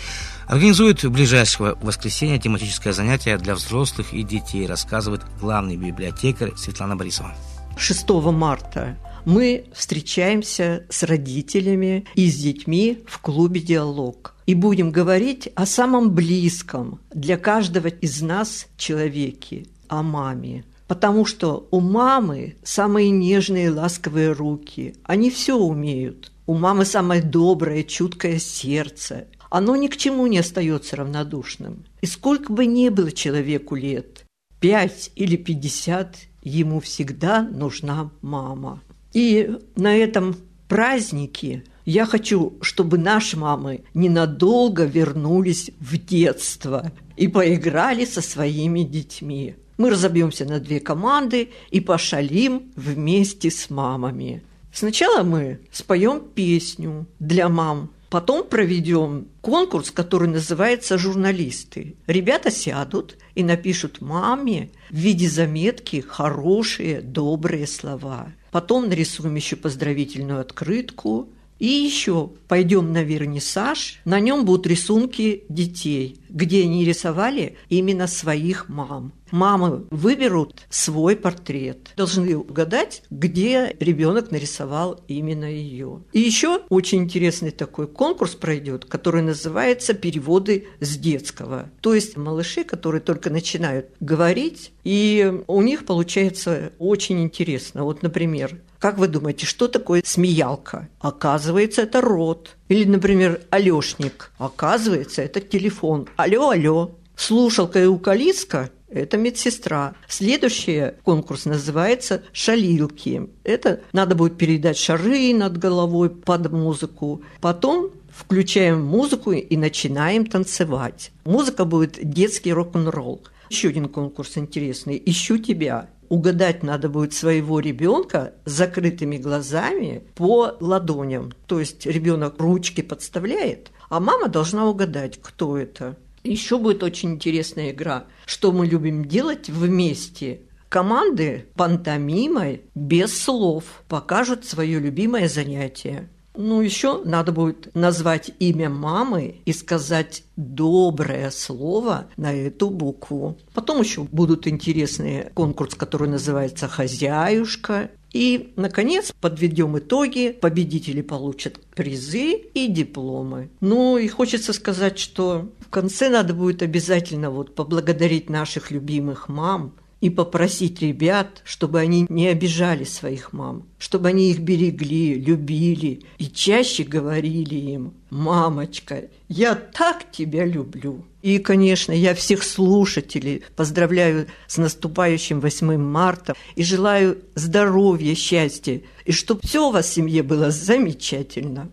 S2: Организует в ближайшее воскресенье тематическое занятие для взрослых и детей, рассказывает главный библиотекарь Светлана Борисова.
S13: 6 марта мы встречаемся с родителями и с детьми в клубе «Диалог» и будем говорить о самом близком для каждого из нас человеке, о маме. Потому что у мамы самые нежные ласковые руки, они все умеют. У мамы самое доброе, чуткое сердце, оно ни к чему не остается равнодушным. И сколько бы ни было человеку лет, пять или пятьдесят, ему всегда нужна мама. И на этом празднике я хочу, чтобы наши мамы ненадолго вернулись в детство и поиграли со своими детьми. Мы разобьемся на две команды и пошалим вместе с мамами. Сначала мы споем песню для мам, Потом проведем конкурс, который называется «Журналисты». Ребята сядут и напишут маме в виде заметки хорошие, добрые слова. Потом нарисуем еще поздравительную открытку. И еще пойдем на вернисаж. На нем будут рисунки детей, где они рисовали именно своих мам. Мамы выберут свой портрет. Должны угадать, где ребенок нарисовал именно ее. И еще очень интересный такой конкурс пройдет, который называется «Переводы с детского». То есть малыши, которые только начинают говорить, и у них получается очень интересно. Вот, например, как вы думаете, что такое смеялка? Оказывается, это рот. Или, например, алешник. Оказывается, это телефон. Алло, алло. Слушалка и укалиска – это медсестра. Следующий конкурс называется «Шалилки». Это надо будет передать шары над головой под музыку. Потом включаем музыку и начинаем танцевать. Музыка будет детский рок-н-ролл. Еще один конкурс интересный «Ищу тебя» угадать надо будет своего ребенка с закрытыми глазами по ладоням. То есть ребенок ручки подставляет, а мама должна угадать, кто это. Еще будет очень интересная игра, что мы любим делать вместе. Команды пантомимой без слов покажут свое любимое занятие. Ну, еще надо будет назвать имя мамы и сказать доброе слово на эту букву. Потом еще будут интересные конкурс, который называется «Хозяюшка». И, наконец, подведем итоги. Победители получат призы и дипломы. Ну и хочется сказать, что конце надо будет обязательно вот поблагодарить наших любимых мам, и попросить ребят, чтобы они не обижали своих мам, чтобы они их берегли, любили и чаще говорили им «Мамочка, я так тебя люблю». И, конечно, я всех слушателей поздравляю с наступающим 8 марта и желаю здоровья, счастья, и чтобы все у вас в семье было замечательно.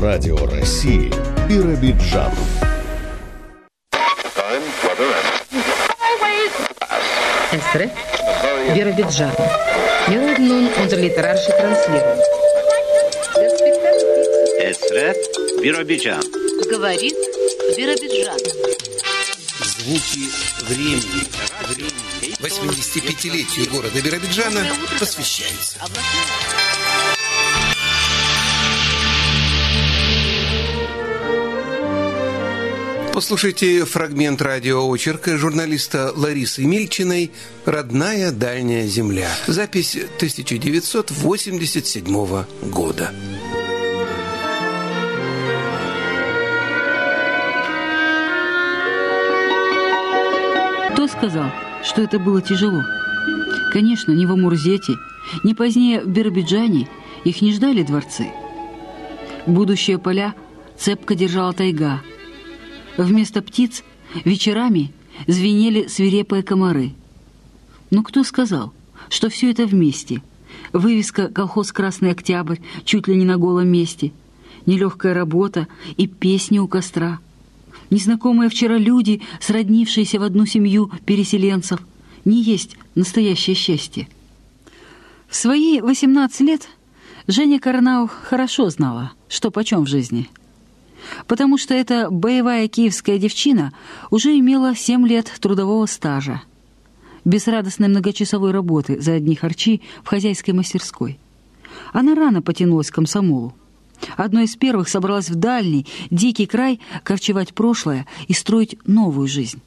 S1: Радио России Биробиджан.
S14: Esre, Биробиджан. Минут нун унтерлитерарши транслирует.
S15: Эсре, Биробиджан.
S16: Говорит Биробиджан.
S3: Звуки времени. 85-летию города Биробиджана посвящается. Послушайте фрагмент радиоочерка журналиста Ларисы Мильчиной «Родная дальняя земля». Запись 1987 года.
S17: Кто сказал, что это было тяжело? Конечно, ни в Амурзете, ни позднее в Биробиджане их не ждали дворцы. Будущее поля цепко держала тайга. Вместо птиц вечерами звенели свирепые комары. Но кто сказал, что все это вместе? Вывеска «Колхоз Красный Октябрь» чуть ли не на голом месте, нелегкая работа и песни у костра – незнакомые вчера люди, сроднившиеся в одну семью переселенцев, не есть настоящее счастье. В свои 18 лет Женя Карнау хорошо знала, что почем в жизни. Потому что эта боевая киевская девчина уже имела 7 лет трудового стажа, безрадостной многочасовой работы за одни харчи в хозяйской мастерской. Она рано потянулась к комсомолу. Одной из первых собралась в дальний, дикий край корчевать прошлое и строить новую жизнь.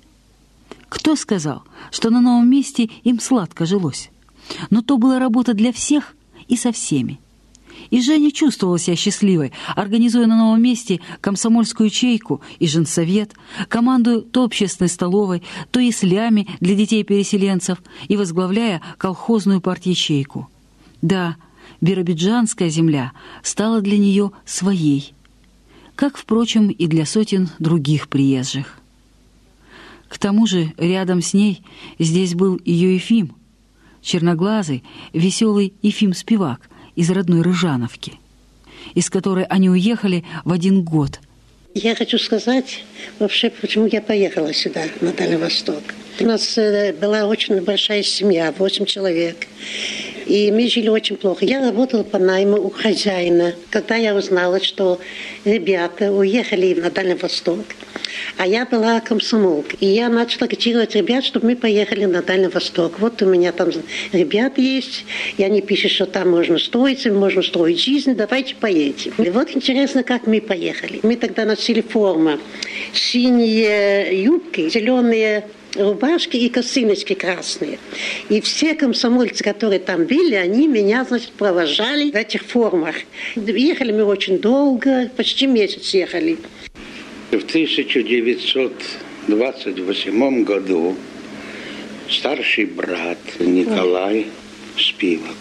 S17: Кто сказал, что на новом месте им сладко жилось? Но то была работа для всех и со всеми. И Женя чувствовала себя счастливой, организуя на новом месте комсомольскую ячейку и женсовет, командуя то общественной столовой, то яслями для детей-переселенцев и возглавляя колхозную парт-ячейку. Да, биробиджанская земля стала для нее своей, как, впрочем, и для сотен других приезжих. К тому же рядом с ней здесь был ее Ефим, черноглазый, веселый Ефим-спивак из родной Рыжановки, из которой они уехали в один год.
S18: Я хочу сказать вообще, почему я поехала сюда, на Дальний Восток. У нас э, была очень большая семья, 8 человек. И мы жили очень плохо. Я работала по найму у хозяина. Когда я узнала, что ребята уехали на Дальний Восток, а я была комсомолкой. И я начала агитировать ребят, чтобы мы поехали на Дальний Восток. Вот у меня там ребят есть, и они пишут, что там можно строить, можно строить жизнь, давайте поедем. И вот интересно, как мы поехали. Мы тогда носили форму. Синие юбки, зеленые рубашки и косыночки красные. И все комсомольцы, которые там были, они меня, значит, провожали в этих формах. Ехали мы очень долго, почти месяц ехали.
S19: В 1928 году старший брат Николай Спивак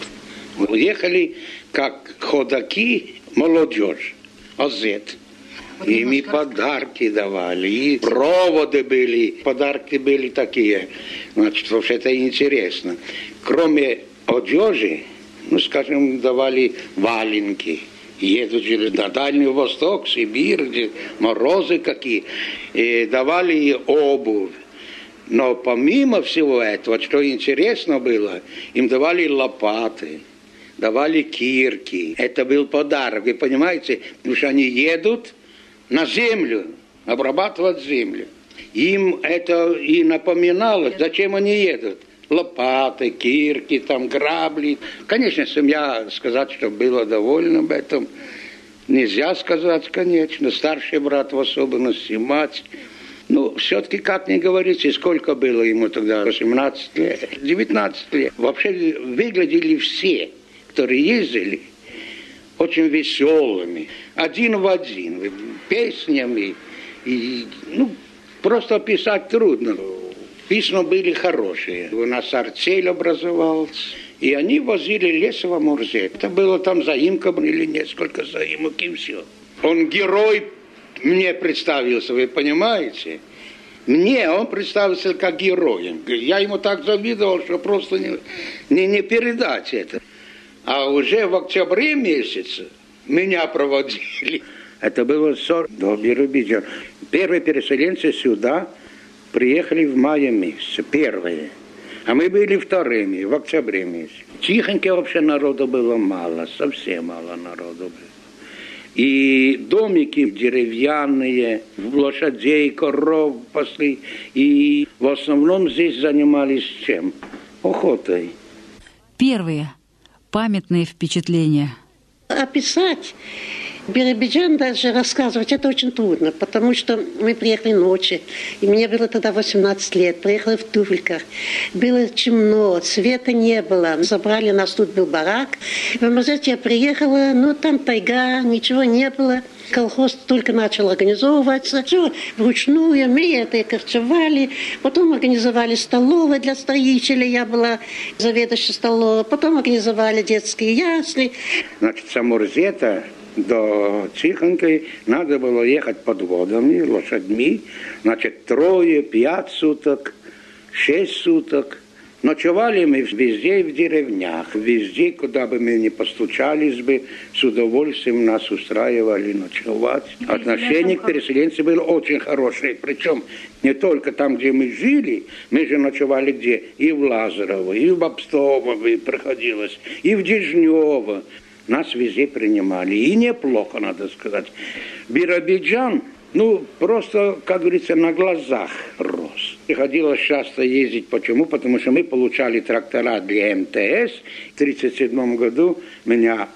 S19: уехали как ходаки молодежь, озет. Им и подарки давали, и проводы были, подарки были такие. Значит, вообще это интересно. Кроме одежи, ну, скажем, давали валенки. Едут же на Дальний Восток, Сибирь, где морозы какие. И давали и обувь. Но помимо всего этого, что интересно было, им давали лопаты, давали кирки. Это был подарок, вы понимаете? Потому что они едут, на землю, обрабатывать землю. Им это и напоминало, зачем они едут. Лопаты, кирки, там, грабли. Конечно, семья сказать, что было довольна об этом. Нельзя сказать, конечно. Старший брат в особенности, мать. Ну, все-таки, как не говорите, сколько было ему тогда? 18 лет, 19 лет. Вообще выглядели все, которые ездили, очень веселыми, один в один, песнями, и, ну, Просто писать трудно. Письма были хорошие. У нас артель образовалась. И они возили лес в. Это было там заимка или несколько заимок и все. Он герой мне представился, вы понимаете? Мне он представился как героем. Я ему так завидовал, что просто не, не, не передать это. А уже в октябре месяце меня проводили. Это было 40 до Биробиджана. Первые переселенцы сюда приехали в мае месяце, первые. А мы были вторыми, в октябре месяце. Тихонько вообще народу было мало, совсем мало народу было. И домики деревянные, лошадей, коров пасли. И в основном здесь занимались чем? Охотой.
S17: Первые памятные впечатления.
S18: Описать Биробиджан даже рассказывать это очень трудно, потому что мы приехали ночью, и мне было тогда 18 лет, приехали в туфельках, было темно, света не было, забрали нас, тут был барак. В Амазете я приехала, ну там тайга, ничего не было. Колхоз только начал организовываться. Все вручную, мы это корчевали. Потом организовали столовые для строителей. Я была заведующей столовой. Потом организовали детские ясли.
S19: Значит, Самурзета до Тихонки надо было ехать подводами, лошадьми, значит, трое, пять суток, шесть суток. Ночевали мы везде в деревнях, везде, куда бы мы ни постучались бы, с удовольствием нас устраивали ночевать. Отношение к переселенцам было очень хорошее, причем не только там, где мы жили, мы же ночевали где? И в Лазарово, и в Обстово приходилось, и в Дежнево. Нас везде принимали. И неплохо, надо сказать. Биробиджан, ну, просто, как говорится, на глазах рос. Приходилось часто ездить. Почему? Потому что мы получали трактора для МТС. В 1937 году меня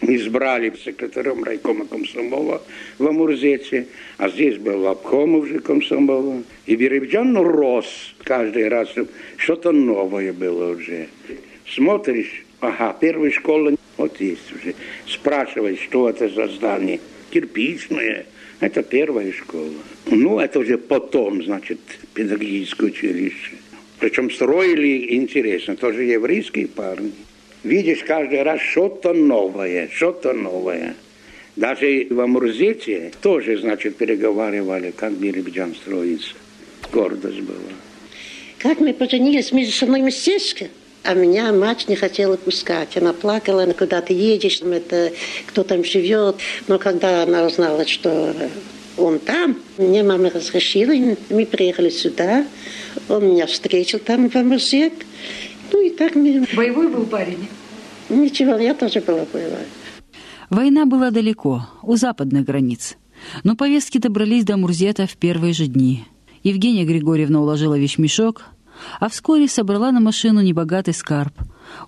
S19: избрали секретарем райкома комсомола в Амурзете, а здесь был обком уже комсомола. И Биробиджан ну, рос каждый раз. Что-то новое было уже. Смотришь, ага, первая школа вот есть уже. Спрашивать, что это за здание. Кирпичное. Это первая школа. Ну, это уже потом, значит, педагогическое училище. Причем строили интересно, тоже еврейские парни. Видишь каждый раз что-то новое, что-то новое. Даже в Амурзете тоже, значит, переговаривали, как Биробиджан строится. Гордость была.
S18: Как мы поженились, мы же со мной местечко. А меня мать не хотела пускать. Она плакала, она куда ты едешь, это, кто там живет. Но когда она узнала, что он там, мне мама разрешила, мы приехали сюда. Он меня встретил там в Амурзет. Ну и так мы...
S17: Боевой был парень?
S18: Ничего, я тоже была боевая.
S17: Война была далеко, у западных границ. Но повестки добрались до Мурзета в первые же дни. Евгения Григорьевна уложила вещмешок, а вскоре собрала на машину небогатый скарб,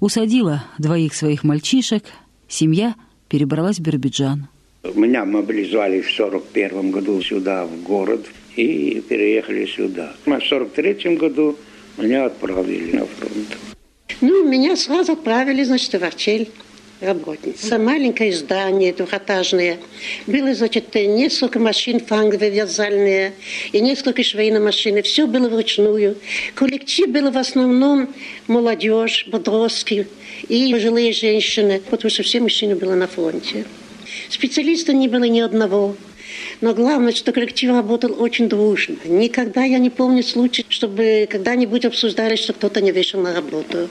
S17: усадила двоих своих мальчишек, семья перебралась в Биробиджан.
S19: Меня мобилизовали в 41 году сюда, в город, и переехали сюда. А в 43 году меня отправили на фронт.
S18: Ну, меня сразу отправили, значит, в Арчель работница. Маленькое здание двухэтажное. Было, значит, несколько машин фанговые, вязальные, и несколько швейных машин. Все было вручную. Коллектив был в основном молодежь, подростки и пожилые женщины, потому что все мужчины были на фронте. Специалистов не было ни одного. Но главное, что коллектив работал очень дружно. Никогда я не помню случая, чтобы когда-нибудь обсуждали, что кто-то не вышел на работу.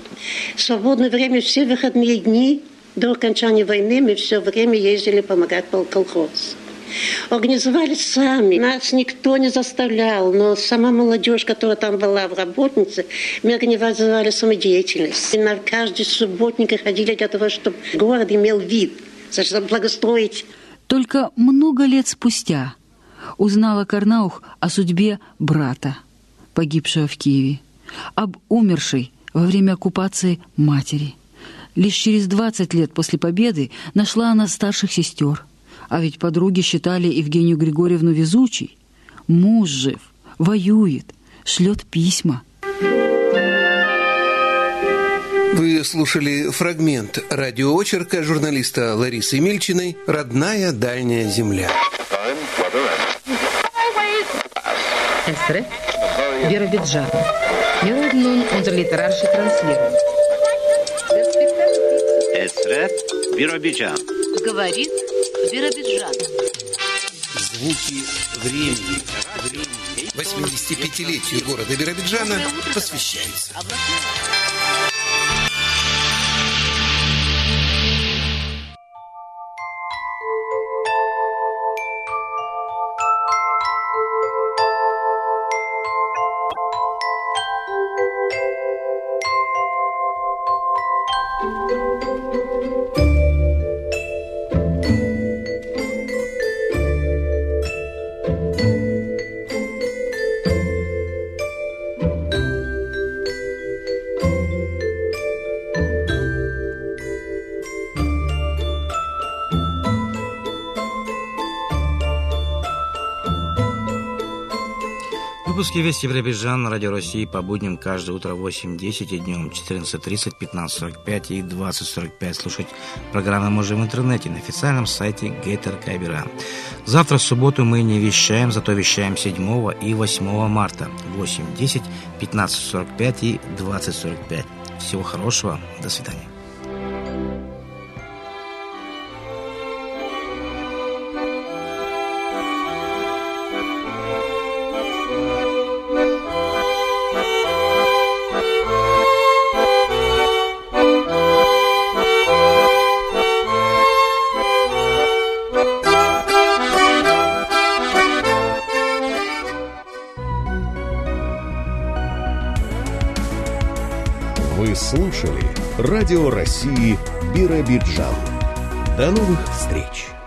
S18: В свободное время, все выходные дни до окончания войны мы все время ездили помогать по колхоз. Организовали сами. Нас никто не заставлял, но сама молодежь, которая там была в работнице, мы организовали самодеятельность. И на каждый субботник ходили для того, чтобы город имел вид, чтобы благостроить.
S17: Только много лет спустя узнала Карнаух о судьбе брата, погибшего в Киеве, об умершей во время оккупации матери. Лишь через 20 лет после победы нашла она старших сестер. А ведь подруги считали Евгению Григорьевну везучей. Муж жив, воюет, шлет письма.
S3: Вы слушали фрагмент радиоочерка журналиста Ларисы Мильчиной «Родная дальняя земля».
S14: Эсре, Биробиджан. Мелод нун unser literarische Транслирование.
S15: Эсрет Биробиджан.
S16: Говорит Биробиджан.
S3: Звуки времени. 85-летию города Биробиджана посвящается.
S2: Выпуски Вести Биробиджан на Радио России по будням каждое утро в 8.10 и днем 14.30, 15.45 и 20.45. Слушать программы можем в интернете на официальном сайте Гейтер Кайбера. Завтра в субботу мы не вещаем, зато вещаем 7 и 8 марта в 8.10, 15.45 и 20.45. Всего хорошего. До свидания.
S1: Радио России Биробиджан. До новых встреч!